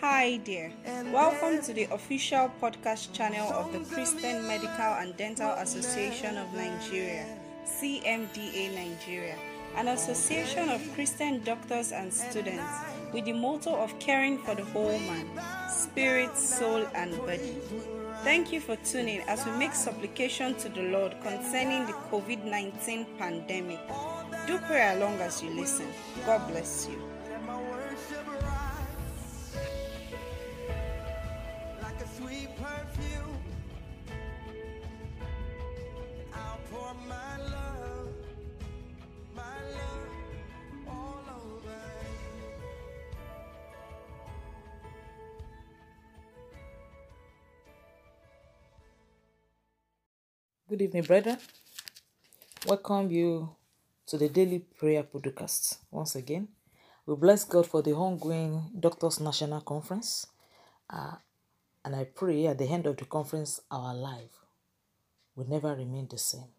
Hi there. Welcome to the official podcast channel of the Christian Medical and Dental Association of Nigeria, CMDA Nigeria, an association of Christian doctors and students with the motto of caring for the whole man, spirit, soul, and body. Thank you for tuning as we make supplication to the Lord concerning the COVID 19 pandemic. Do pray along as you listen. God bless you. Good evening, brethren. Welcome you to the daily prayer podcast. Once again, we bless God for the ongoing Doctors National Conference. Uh, and I pray at the end of the conference, our life will never remain the same.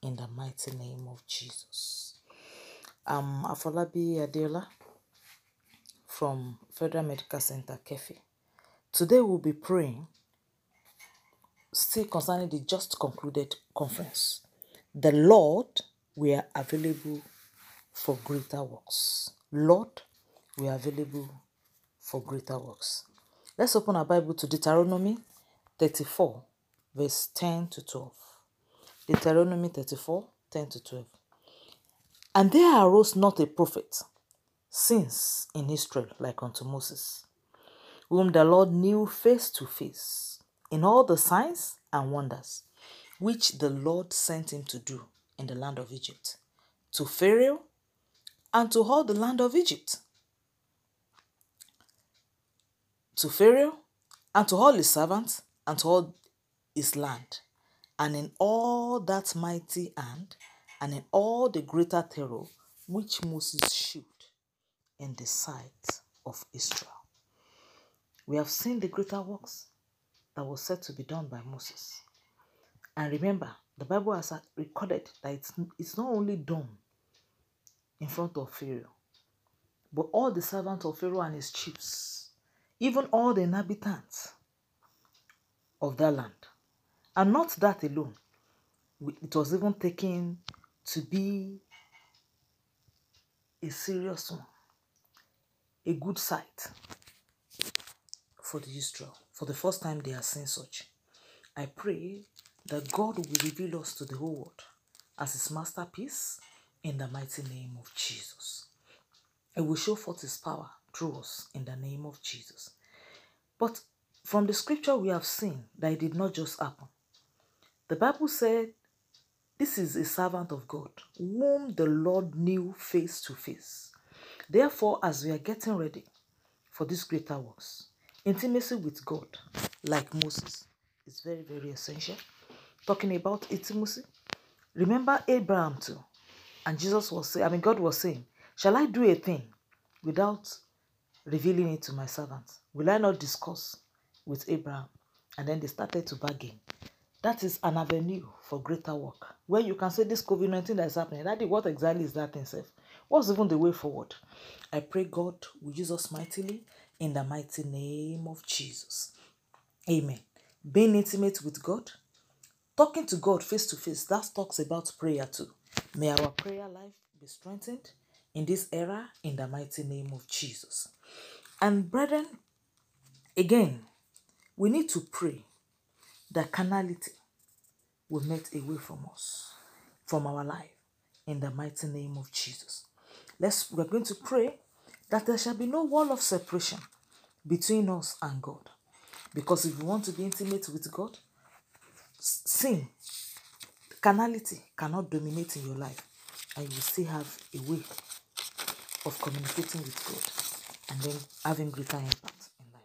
In the mighty name of Jesus. I'm Afolabi Adeola from Federal Medical Center, Keffi. Today we'll be praying still concerning the just concluded conference. The Lord, we are available for greater works. Lord, we are available for greater works. Let's open our Bible to Deuteronomy 34, verse 10 to 12. Deuteronomy 34, 10 to 12. And there arose not a prophet since in Israel like unto Moses, whom the Lord knew face to face in all the signs and wonders which the Lord sent him to do in the land of Egypt, to Pharaoh and to all the land of Egypt, to Pharaoh and to all his servants and to all his land, and in all that mighty hand, and in all the greater terror which Moses shewed in the sight of Israel. We have seen the greater works that was said to be done by Moses. And remember, the Bible has recorded that it's, it's not only done in front of Pharaoh, but all the servants of Pharaoh and his chiefs, even all the inhabitants of that land. And not that alone, it was even taken to be a serious one, a good sight for the Israel. For the first time they are seeing such. I pray that God will reveal us to the whole world as his masterpiece in the mighty name of Jesus. It will show forth his power through us in the name of Jesus. But from the scripture we have seen that it did not just happen. The Bible said, This is a servant of God, whom the Lord knew face to face. Therefore, as we are getting ready for these greater works, intimacy with God, like Moses, is very, very essential. Talking about intimacy, remember Abraham too. And Jesus was saying, I mean, God was saying, Shall I do a thing without revealing it to my servants? Will I not discuss with Abraham? And then they started to bargain. That is an avenue for greater work. Where you can say this COVID 19 that is happening, Daddy, what exactly is that in self? What's even the way forward? I pray God will use us mightily in the mighty name of Jesus. Amen. Being intimate with God, talking to God face to face, that talks about prayer too. May our prayer life be strengthened in this era in the mighty name of Jesus. And brethren, again, we need to pray that carnality will melt away from us, from our life, in the mighty name of Jesus. Let's we're going to pray that there shall be no wall of separation between us and God. Because if you want to be intimate with God, sin, carnality cannot dominate in your life, and you will still have a way of communicating with God and then having greater impact in life.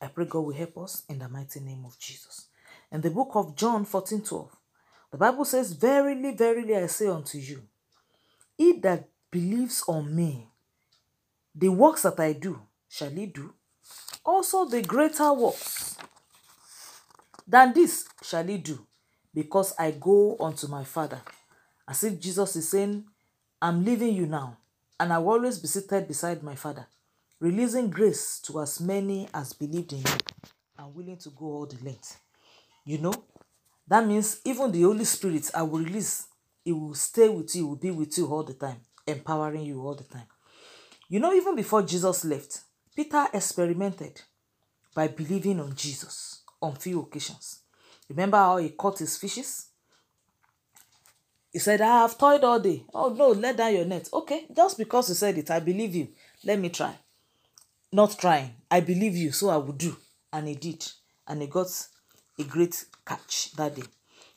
I pray God will help us in the mighty name of Jesus. In the book of John 14 12, the Bible says, Verily, verily, I say unto you, he that believes on me, the works that I do, shall he do. Also, the greater works than this shall he do, because I go unto my Father. As if Jesus is saying, I'm leaving you now, and I will always be seated beside my Father. releasing grace to as many as believed in him and willing to go all the length. You know, that means even the Holy Spirit I will release, it will stay with you, will be with you all the time, empowering you all the time. You know, even before Jesus left, Peter experimented by believing on Jesus on few occasions. Remember how he caught his fishes? He said, I have toiled all day. Oh no, let down your net. Okay, just because you said it, I believe you. Let me try. Not trying. I believe you, so I will do. And he did. And he got a great catch that day.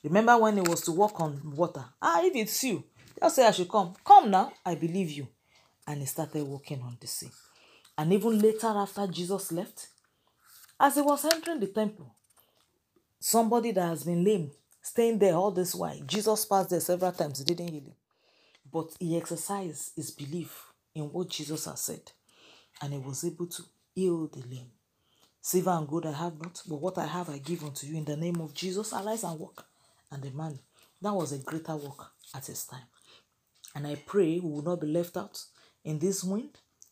Remember when he was to walk on water? Ah, if it's you, just say I should come. Come now, I believe you. And he started walking on the sea. And even later, after Jesus left, as he was entering the temple, somebody that has been lame, staying there all this while, Jesus passed there several times, he didn't heal him. But he exercised his belief in what Jesus had said, and he was able to heal the lame. Silver and gold I have not, but what I have I give unto you in the name of Jesus. Arise and walk. And the man, that was a greater work at his time. And I pray we will not be left out in this wind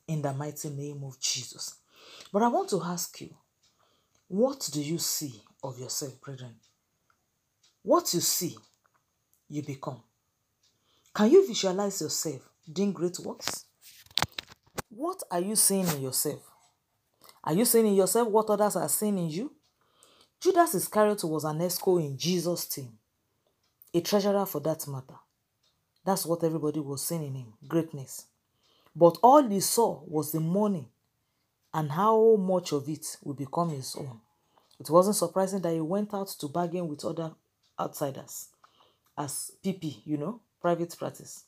in the mighty name of Jesus. But I want to ask you, what do you see of yourself, brethren? What you see, you become. Can you visualize yourself doing great works? What are you seeing in yourself? Are you seeing in yourself what others are seeing in you? Judas Iscariot was an exco in Jesus' team, a treasurer for that matter. That's what everybody was seeing in him greatness. But all he saw was the money and how much of it will become his own. It wasn't surprising that he went out to bargain with other outsiders as PP, you know, private practice.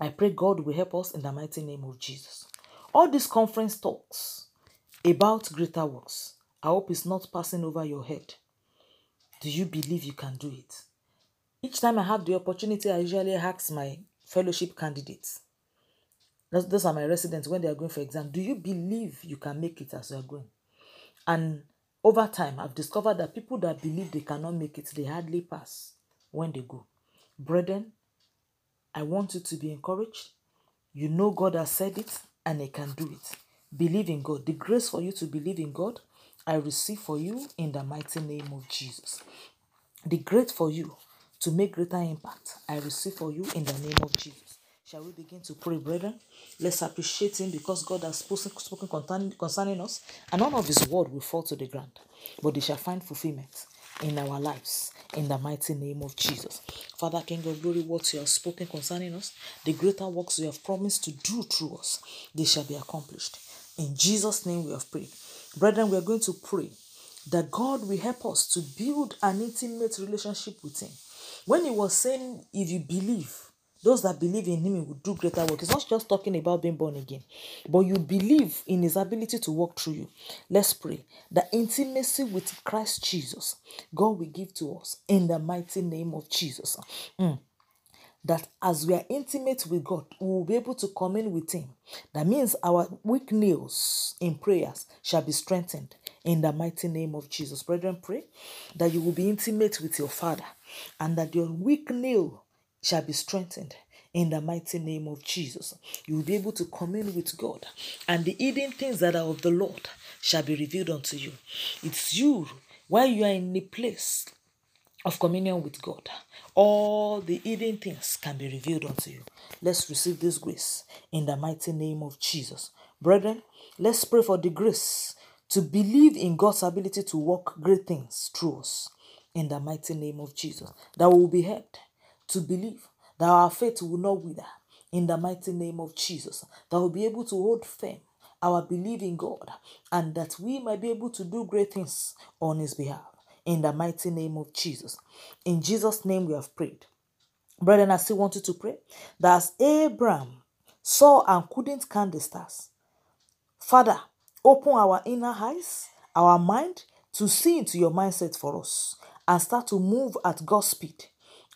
I pray God will help us in the mighty name of Jesus. All these conference talks about greater works, I hope it's not passing over your head. Do you believe you can do it? Each time I have the opportunity, I usually ask my fellowship candidates, those, those are my residents when they are going for exam, do you believe you can make it as you are going? And over time, I've discovered that people that believe they cannot make it, they hardly pass when they go. Brethren, I want you to be encouraged. You know God has said it and He can do it. Believe in God. The grace for you to believe in God, I receive for you in the mighty name of Jesus. The grace for you to make greater impact, I receive for you in the name of Jesus. Shall we begin to pray, brethren? Let's appreciate Him because God has spoken, spoken concerning, concerning us, and none of His word will fall to the ground, but they shall find fulfillment in our lives in the mighty name of Jesus. Father, King of glory, what you have spoken concerning us, the greater works you have promised to do through us, they shall be accomplished. In Jesus' name we have prayed. Brethren, we are going to pray that God will help us to build an intimate relationship with Him. When He was saying, if you believe, those that believe in him will do greater work. It's not just talking about being born again, but you believe in his ability to work through you. Let's pray. The intimacy with Christ Jesus, God will give to us in the mighty name of Jesus. Mm that as we are intimate with God, we will be able to commune with Him. That means our weak nails in prayers shall be strengthened in the mighty name of Jesus. Brethren, pray that you will be intimate with your Father and that your weak nail shall be strengthened in the mighty name of Jesus. You will be able to commune with God, and the hidden things that are of the Lord shall be revealed unto you. It's you while you are in a place of communion with God. All the hidden things can be revealed unto you. Let's receive this grace in the mighty name of Jesus. Brethren, let's pray for the grace to believe in God's ability to work great things through us in the mighty name of Jesus. That will be helped to believe that our faith will not wither in the mighty name of Jesus. That we'll be able to hold firm our belief in God and that we might be able to do great things on His behalf in the mighty name of Jesus. In Jesus' name we have prayed. Brethren, I still want you to pray that as Abraham saw and couldn't count the stars, Father, open our inner eyes, our mind to see into your mindset for us and start to move at God's speed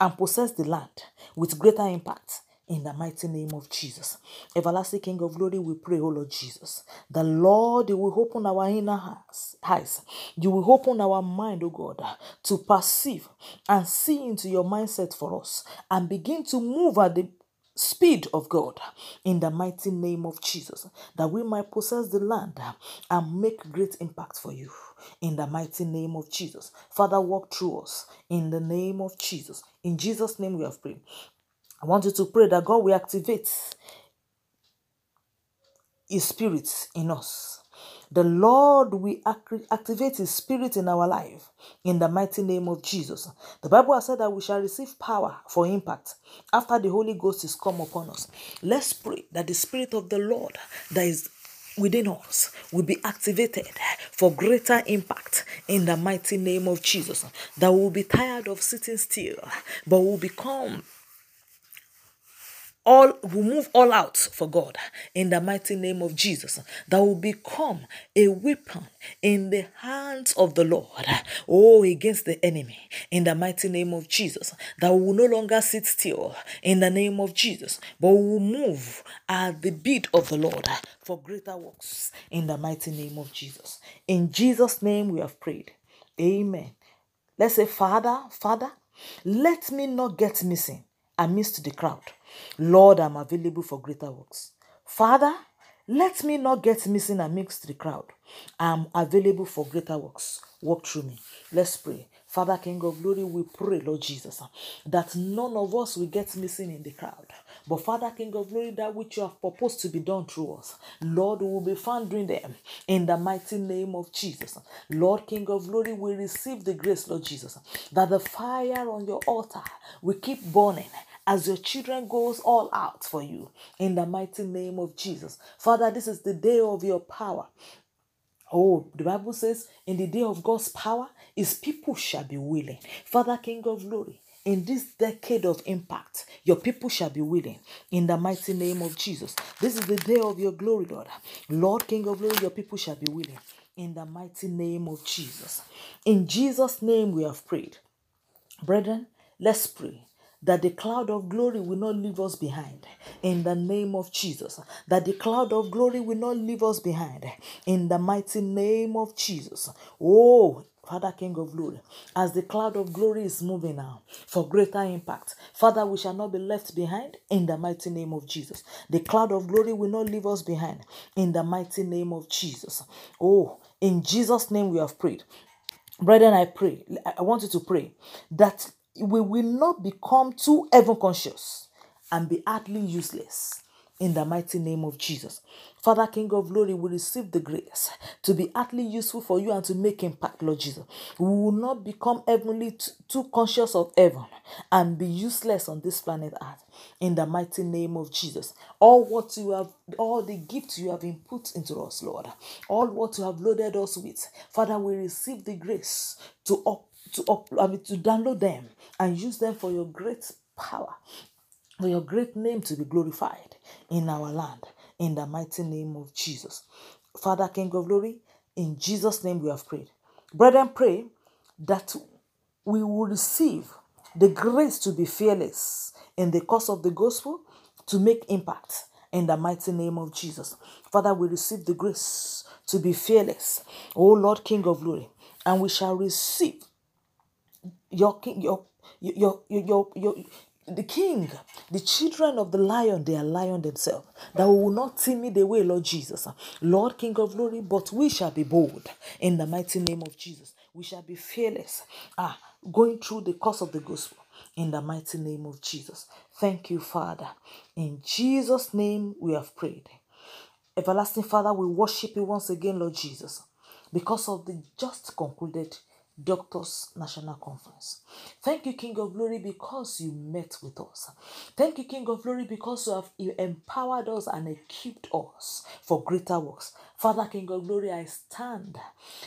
and possess the land with greater impact in the mighty name of Jesus. Everlasting King of glory, we pray, O Lord Jesus, the Lord, you will open our inner eyes. You will open our mind, O God, to perceive and see into your mindset for us and begin to move at the speed of God in the mighty name of Jesus, that we might possess the land and make great impact for you in the mighty name of Jesus. Father, walk through us in the name of Jesus. In Jesus' name we have prayed. I want you to pray that God will activate His Spirit in us. The Lord will activate His Spirit in our life in the mighty name of Jesus. The Bible has said that we shall receive power for impact after the Holy Ghost is come upon us. Let's pray that the Spirit of the Lord that is within us will be activated for greater impact in the mighty name of Jesus. That we will be tired of sitting still, but will become all will move all out for God in the mighty name of Jesus. That will become a weapon in the hands of the Lord. Oh, against the enemy in the mighty name of Jesus. That will no longer sit still in the name of Jesus, but will move at the beat of the Lord for greater works in the mighty name of Jesus. In Jesus' name we have prayed. Amen. Let's say, Father, Father, let me not get missing amidst the crowd. Lord, I'm available for greater works. Father, let me not get missing amidst the crowd. I'm available for greater works. Walk through me. Let's pray. Father, King of Glory, we pray, Lord Jesus, that none of us will get missing in the crowd. But Father, King of Glory, that which you have proposed to be done through us, Lord, will be found doing them in the mighty name of Jesus. Lord, King of Glory, we receive the grace, Lord Jesus, that the fire on your altar will keep burning as your children goes all out for you in the mighty name of Jesus. Father, this is the day of your power. Oh, the Bible says, in the day of God's power, his people shall be willing. Father, King of glory, in this decade of impact, your people shall be willing in the mighty name of Jesus. This is the day of your glory, Lord. Lord, King of glory, your people shall be willing in the mighty name of Jesus. In Jesus' name we have prayed. Brethren, let's pray that the cloud of glory will not leave us behind in the name of Jesus. That the cloud of glory will not leave us behind in the mighty name of Jesus. Oh, Father King of glory, as the cloud of glory is moving now for greater impact, Father, we shall not be left behind in the mighty name of Jesus. The cloud of glory will not leave us behind in the mighty name of Jesus. Oh, in Jesus' name we have prayed. Brethren, I pray, I want you to pray that we will not become too heaven conscious and be utterly useless in the mighty name of Jesus. Father, King of glory, we receive the grace to be utterly useful for you and to make impact, Lord Jesus. We will not become heavenly t- too conscious of heaven and be useless on this planet Earth in the mighty name of Jesus. All what you have, all the gifts you have input into us, Lord, all what you have loaded us with, Father, we receive the grace to up to up, I mean, to download them and use them for your great power for your great name to be glorified in our land in the mighty name of Jesus. Father, King of glory, in Jesus' name we have prayed. Brethren, pray that we will receive the grace to be fearless in the cause of the gospel to make impact in the mighty name of Jesus. Father, we receive the grace to be fearless, O Lord, King of glory, and we shall receive your king, your your your your, your, the king, the children of the lion, they are lion themselves. That will not timid away, Lord Jesus, Lord King of glory, but we shall be bold in the mighty name of Jesus. We shall be fearless, ah, going through the course of the gospel in the mighty name of Jesus. Thank you, Father. In Jesus' name we have prayed. Everlasting Father, we worship you once again, Lord Jesus, because of the just concluded Doctors National Conference. Thank you, King of Glory, because you met with us. Thank you, King of Glory, because you have empowered us and equipped us for greater works. Father, King of Glory, I stand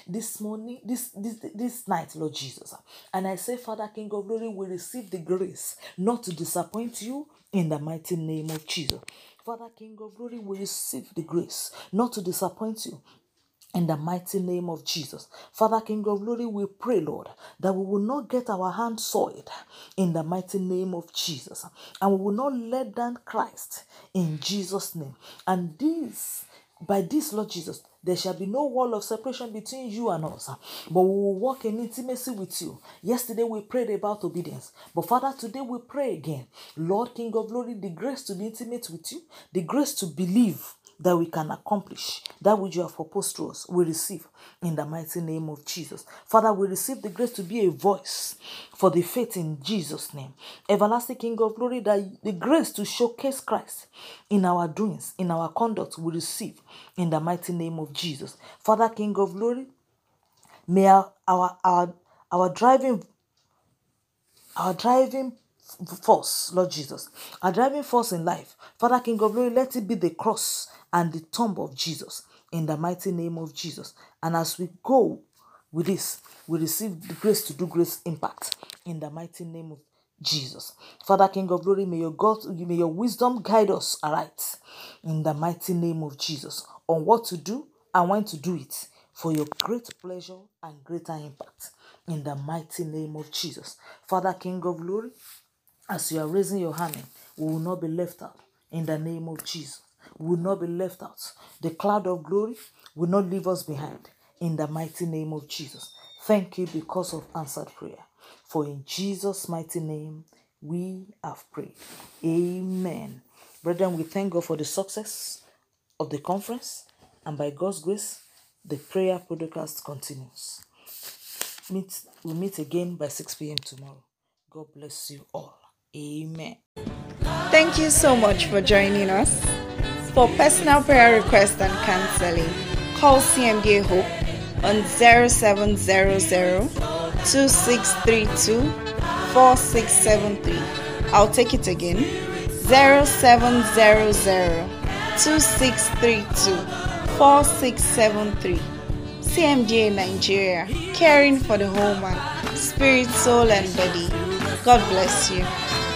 this morning, this this this night, Lord Jesus, and I say, Father, King of Glory, we receive the grace not to disappoint you in the mighty name of Jesus. Father, King of Glory, we receive the grace not to disappoint you in the mighty name of Jesus. Father, King of Glory, we pray, Lord, that we will not get our hands soiled in the mighty name of Jesus. And we will not let down Christ in Jesus' name. And this by this, Lord Jesus, there shall be no wall of separation between you and us, but we will walk in intimacy with you. Yesterday we prayed about obedience, but Father, today we pray again. Lord, King of glory, the grace to be intimate with you, the grace to believe that we can accomplish that which you have proposed to us, we receive in the mighty name of Jesus. Father, we receive the grace to be a voice for the faith in Jesus' name. Everlasting King of glory, that the grace to showcase Christ in our doings, in our conduct, we receive in the mighty name of Jesus. Father, King of glory, may our our our, our driving our driving force, Lord Jesus, our driving force in life. Father King of Glory, let it be the cross and the tomb of Jesus in the mighty name of Jesus. And as we go with this, we receive the grace to do great impact in the mighty name of Jesus. Father King of Glory, may your God, may your wisdom guide us aright in the mighty name of Jesus on what to do and when to do it for your great pleasure and greater impact in the mighty name of Jesus. Father King of Glory, as you are raising your hand, we will not be left out in the name of Jesus. We will not be left out. The cloud of glory will not leave us behind in the mighty name of Jesus. Thank you because of answered prayer. For in Jesus' mighty name we have prayed. Amen. Brethren, we thank God for the success of the conference, and by God's grace, the prayer podcast continues. Meet, we meet again by 6 p.m. tomorrow. God bless you all. Amen. Thank you so much for joining us. For personal prayer requests and counseling, call CMDA Hope on 0700 2632 4673. I'll take it again 0700 2632 4673. CMDA Nigeria, caring for the whole man, spirit, soul, and body. God bless you.